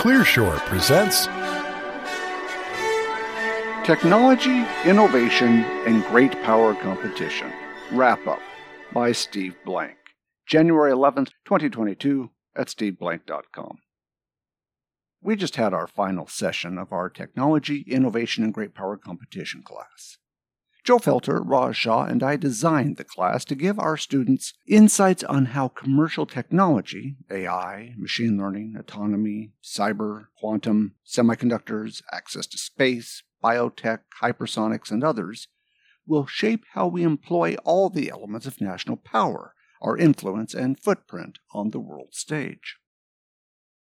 Clearshore presents Technology, Innovation, and Great Power Competition. Wrap Up by Steve Blank. January 11th, 2022 at steveblank.com. We just had our final session of our Technology, Innovation, and Great Power Competition class. Joe Felter, Raj Shah, and I designed the class to give our students insights on how commercial technology, AI, machine learning, autonomy, cyber, quantum, semiconductors, access to space, biotech, hypersonics, and others, will shape how we employ all the elements of national power, our influence, and footprint on the world stage.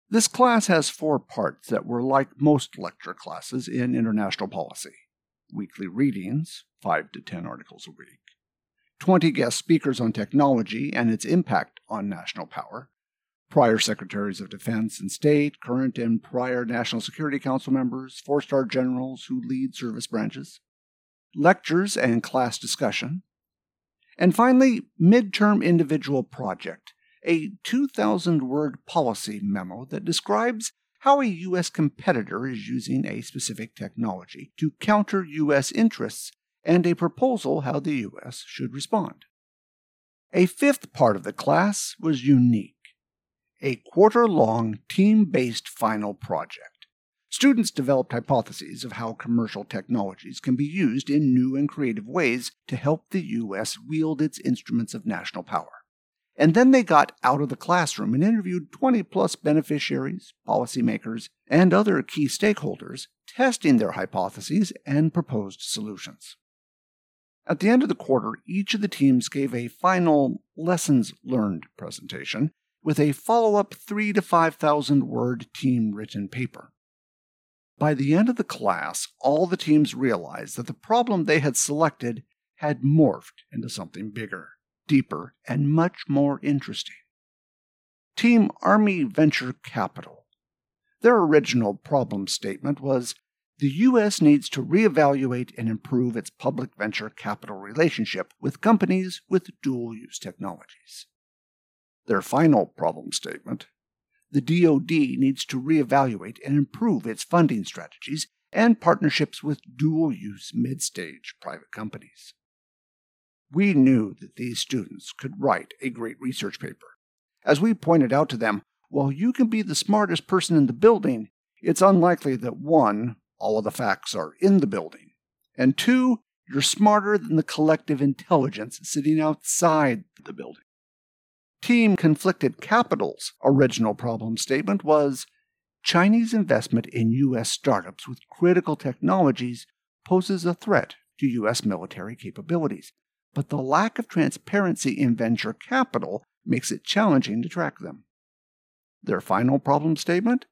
This class has four parts that were like most lecture classes in international policy weekly readings, 5 to 10 articles a week, 20 guest speakers on technology and its impact on national power, prior secretaries of defense and state, current and prior National Security Council members, four star generals who lead service branches, lectures and class discussion, and finally, midterm individual project, a 2,000 word policy memo that describes how a U.S. competitor is using a specific technology to counter U.S. interests, and a proposal how the U.S. should respond. A fifth part of the class was unique a quarter long team based final project. Students developed hypotheses of how commercial technologies can be used in new and creative ways to help the U.S. wield its instruments of national power. And then they got out of the classroom and interviewed 20 plus beneficiaries, policymakers, and other key stakeholders, testing their hypotheses and proposed solutions. At the end of the quarter, each of the teams gave a final lessons learned presentation with a follow up 3 to 5,000 word team written paper. By the end of the class, all the teams realized that the problem they had selected had morphed into something bigger deeper, and much more interesting. Team Army Venture Capital. Their original problem statement was the U.S. needs to reevaluate and improve its public venture capital relationship with companies with dual use technologies. Their final problem statement the DoD needs to reevaluate and improve its funding strategies and partnerships with dual use mid stage private companies. We knew that these students could write a great research paper. As we pointed out to them, while you can be the smartest person in the building, it's unlikely that one, all of the facts are in the building, and two, you're smarter than the collective intelligence sitting outside the building. Team Conflicted Capital's original problem statement was Chinese investment in U.S. startups with critical technologies poses a threat to U.S. military capabilities but the lack of transparency in venture capital makes it challenging to track them. Their final problem statement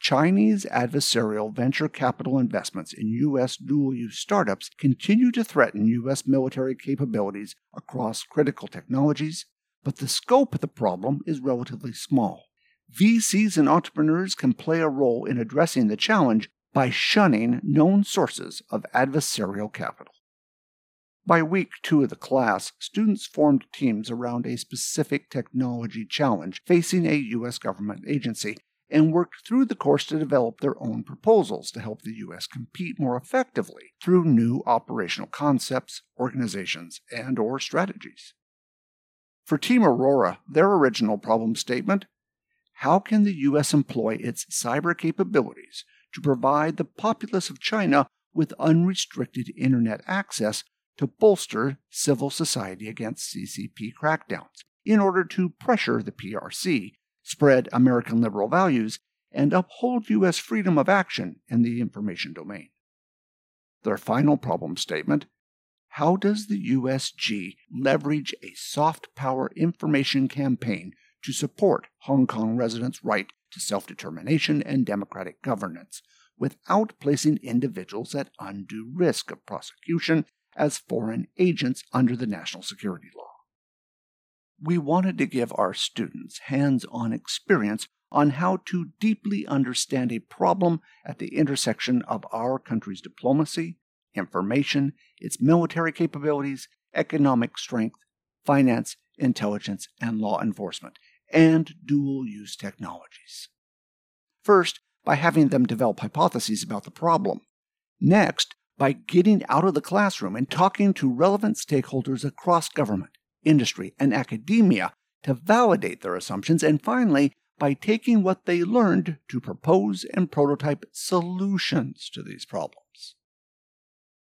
Chinese adversarial venture capital investments in U.S. dual use startups continue to threaten U.S. military capabilities across critical technologies, but the scope of the problem is relatively small. VCs and entrepreneurs can play a role in addressing the challenge by shunning known sources of adversarial capital. By week two of the class, students formed teams around a specific technology challenge facing a U.S. government agency and worked through the course to develop their own proposals to help the U.S. compete more effectively through new operational concepts, organizations, and or strategies. For Team Aurora, their original problem statement, how can the U.S. employ its cyber capabilities to provide the populace of China with unrestricted internet access to bolster civil society against CCP crackdowns in order to pressure the PRC, spread American liberal values, and uphold U.S. freedom of action in the information domain. Their final problem statement How does the USG leverage a soft power information campaign to support Hong Kong residents' right to self determination and democratic governance without placing individuals at undue risk of prosecution as foreign agents under the national security law. We wanted to give our students hands on experience on how to deeply understand a problem at the intersection of our country's diplomacy, information, its military capabilities, economic strength, finance, intelligence, and law enforcement, and dual use technologies. First, by having them develop hypotheses about the problem. Next, by getting out of the classroom and talking to relevant stakeholders across government, industry, and academia to validate their assumptions. And finally, by taking what they learned to propose and prototype solutions to these problems.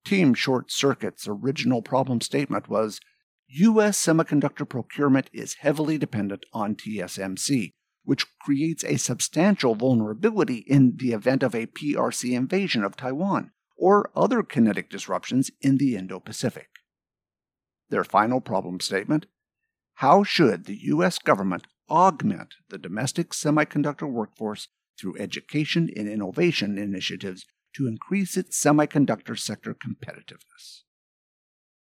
Team Short Circuit's original problem statement was U.S. semiconductor procurement is heavily dependent on TSMC, which creates a substantial vulnerability in the event of a PRC invasion of Taiwan or other kinetic disruptions in the Indo Pacific. Their final problem statement How should the U.S. government augment the domestic semiconductor workforce through education and innovation initiatives to increase its semiconductor sector competitiveness?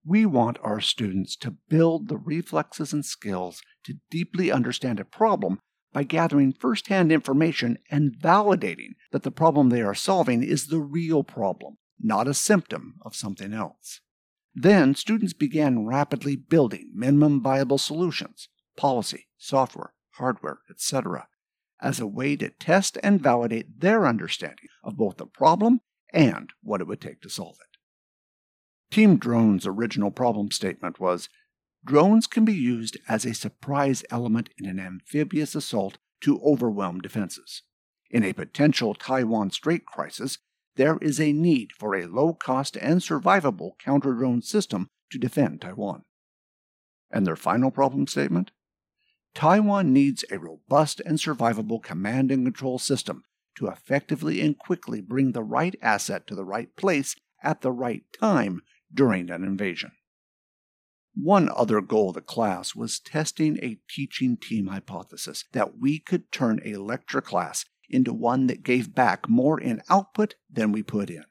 We want our students to build the reflexes and skills to deeply understand a problem by gathering firsthand information and validating that the problem they are solving is the real problem, not a symptom of something else. Then students began rapidly building minimum viable solutions, policy, software, hardware, etc., as a way to test and validate their understanding of both the problem and what it would take to solve it. Team Drone's original problem statement was Drones can be used as a surprise element in an amphibious assault to overwhelm defenses. In a potential Taiwan Strait crisis, there is a need for a low cost and survivable counter drone system to defend Taiwan. And their final problem statement? Taiwan needs a robust and survivable command and control system to effectively and quickly bring the right asset to the right place at the right time during an invasion. One other goal of the class was testing a teaching team hypothesis that we could turn a lecture class into one that gave back more in output than we put in.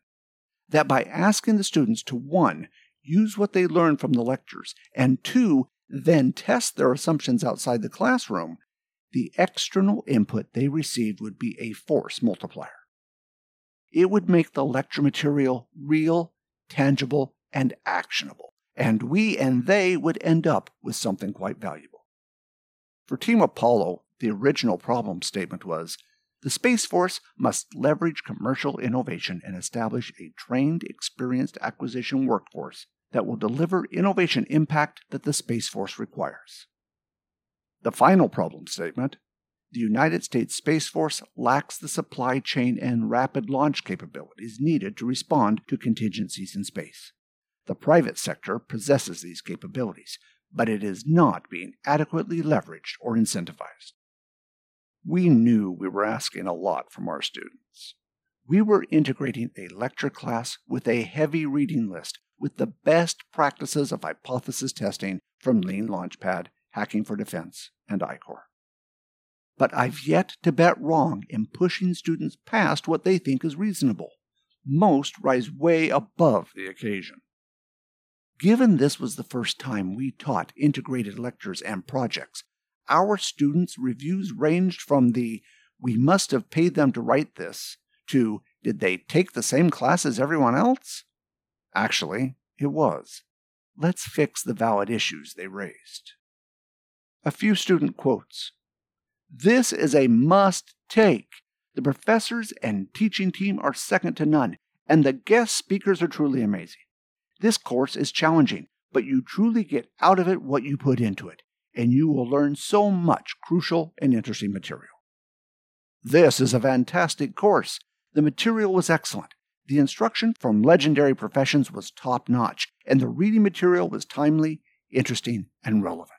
That by asking the students to one, use what they learned from the lectures, and two, then test their assumptions outside the classroom, the external input they received would be a force multiplier. It would make the lecture material real, tangible, and actionable and we and they would end up with something quite valuable. For Team Apollo, the original problem statement was the Space Force must leverage commercial innovation and establish a trained, experienced acquisition workforce that will deliver innovation impact that the Space Force requires. The final problem statement the United States Space Force lacks the supply chain and rapid launch capabilities needed to respond to contingencies in space. The private sector possesses these capabilities, but it is not being adequately leveraged or incentivized. We knew we were asking a lot from our students. We were integrating a lecture class with a heavy reading list with the best practices of hypothesis testing from Lean Launchpad, Hacking for Defense, and I-Corps. But I've yet to bet wrong in pushing students past what they think is reasonable. Most rise way above the occasion. Given this was the first time we taught integrated lectures and projects, our students' reviews ranged from the we must have paid them to write this to did they take the same class as everyone else? Actually, it was. Let's fix the valid issues they raised. A few student quotes. This is a must take. The professors and teaching team are second to none, and the guest speakers are truly amazing. This course is challenging, but you truly get out of it what you put into it, and you will learn so much crucial and interesting material. This is a fantastic course. The material was excellent. The instruction from legendary professions was top notch, and the reading material was timely, interesting, and relevant.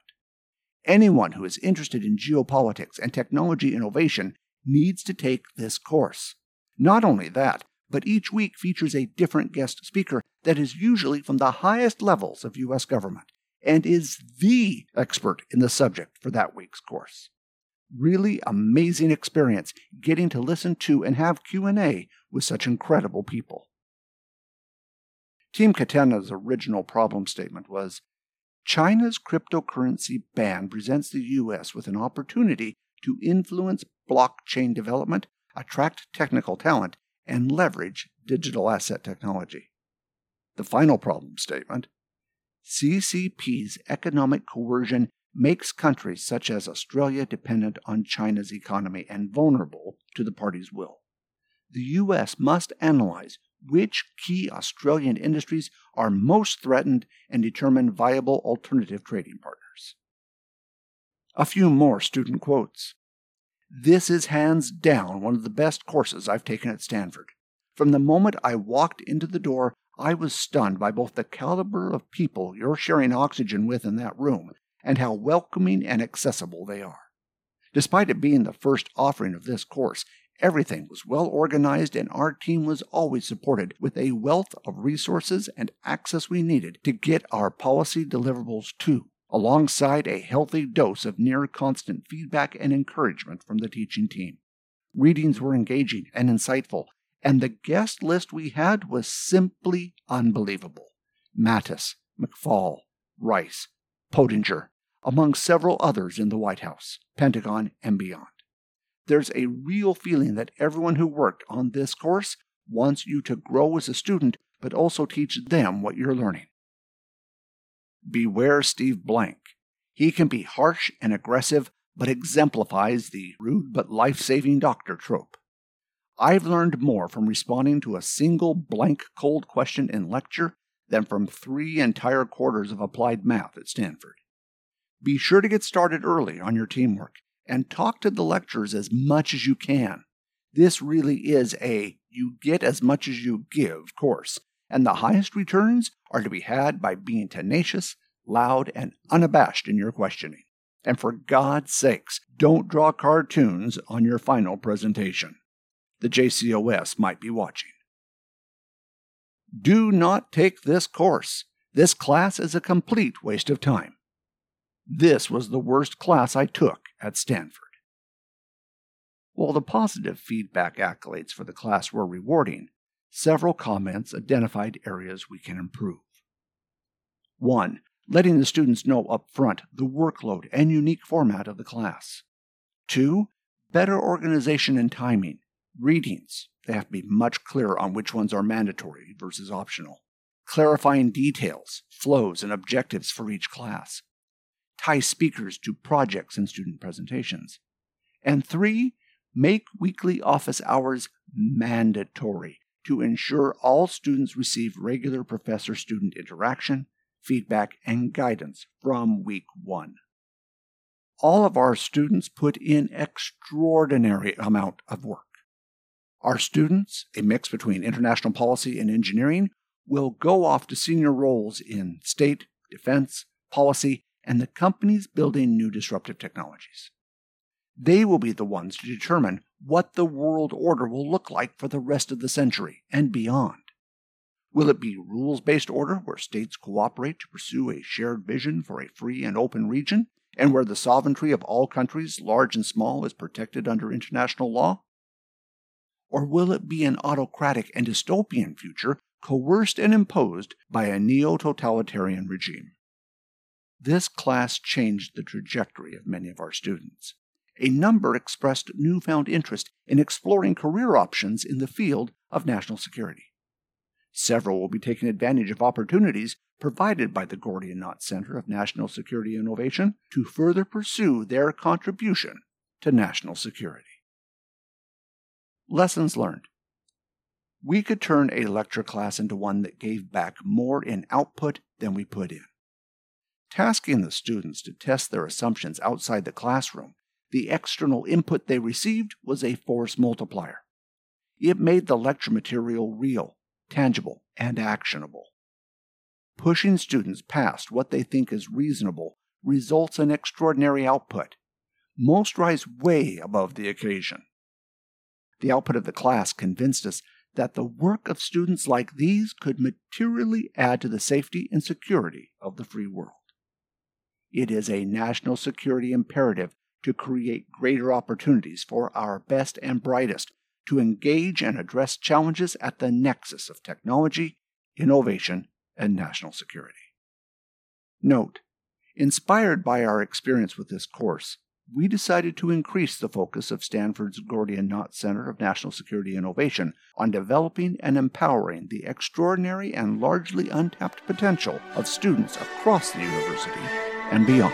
Anyone who is interested in geopolitics and technology innovation needs to take this course. Not only that, but each week features a different guest speaker that is usually from the highest levels of U.S. government and is the expert in the subject for that week's course. Really amazing experience getting to listen to and have Q&A with such incredible people. Team Katena's original problem statement was China's cryptocurrency ban presents the U.S. with an opportunity to influence blockchain development, attract technical talent, and leverage digital asset technology. The final problem statement CCP's economic coercion makes countries such as Australia dependent on China's economy and vulnerable to the party's will. the U.S. must analyze which key Australian industries are most threatened and determine viable alternative trading partners. A few more student quotes. This is hands down one of the best courses I've taken at Stanford. From the moment I walked into the door, I was stunned by both the caliber of people you're sharing oxygen with in that room and how welcoming and accessible they are. Despite it being the first offering of this course, everything was well organized and our team was always supported with a wealth of resources and access we needed to get our policy deliverables to alongside a healthy dose of near constant feedback and encouragement from the teaching team. Readings were engaging and insightful, and the guest list we had was simply unbelievable. Mattis, McFaul, Rice, Pottinger, among several others in the White House, Pentagon, and beyond. There's a real feeling that everyone who worked on this course wants you to grow as a student, but also teach them what you're learning. Beware Steve Blank. He can be harsh and aggressive, but exemplifies the rude but life saving doctor trope. I've learned more from responding to a single blank cold question in lecture than from three entire quarters of applied math at Stanford. Be sure to get started early on your teamwork and talk to the lecturers as much as you can. This really is a you get as much as you give course, and the highest returns are to be had by being tenacious, loud, and unabashed in your questioning. And for God's sakes, don't draw cartoons on your final presentation. The JCOS might be watching. Do not take this course. This class is a complete waste of time. This was the worst class I took at Stanford. While the positive feedback accolades for the class were rewarding, several comments identified areas we can improve. 1. Letting the students know up front the workload and unique format of the class. 2. Better organization and timing. Readings. They have to be much clearer on which ones are mandatory versus optional. Clarifying details, flows, and objectives for each class. Tie speakers to projects and student presentations. And three, make weekly office hours mandatory to ensure all students receive regular professor student interaction, feedback, and guidance from week one. All of our students put in extraordinary amount of work. Our students, a mix between international policy and engineering, will go off to senior roles in state, defense, policy, and the companies building new disruptive technologies. They will be the ones to determine what the world order will look like for the rest of the century and beyond. Will it be rules based order where states cooperate to pursue a shared vision for a free and open region, and where the sovereignty of all countries, large and small, is protected under international law? Or will it be an autocratic and dystopian future coerced and imposed by a neo totalitarian regime? This class changed the trajectory of many of our students a number expressed newfound interest in exploring career options in the field of national security. Several will be taking advantage of opportunities provided by the Gordian Knot Center of National Security Innovation to further pursue their contribution to national security. Lessons learned. We could turn a lecture class into one that gave back more in output than we put in. Tasking the students to test their assumptions outside the classroom the external input they received was a force multiplier. It made the lecture material real, tangible, and actionable. Pushing students past what they think is reasonable results in extraordinary output. Most rise way above the occasion. The output of the class convinced us that the work of students like these could materially add to the safety and security of the free world. It is a national security imperative to create greater opportunities for our best and brightest to engage and address challenges at the nexus of technology, innovation, and national security. Note, inspired by our experience with this course, we decided to increase the focus of Stanford's Gordian Knot Center of National Security Innovation on developing and empowering the extraordinary and largely untapped potential of students across the university and beyond.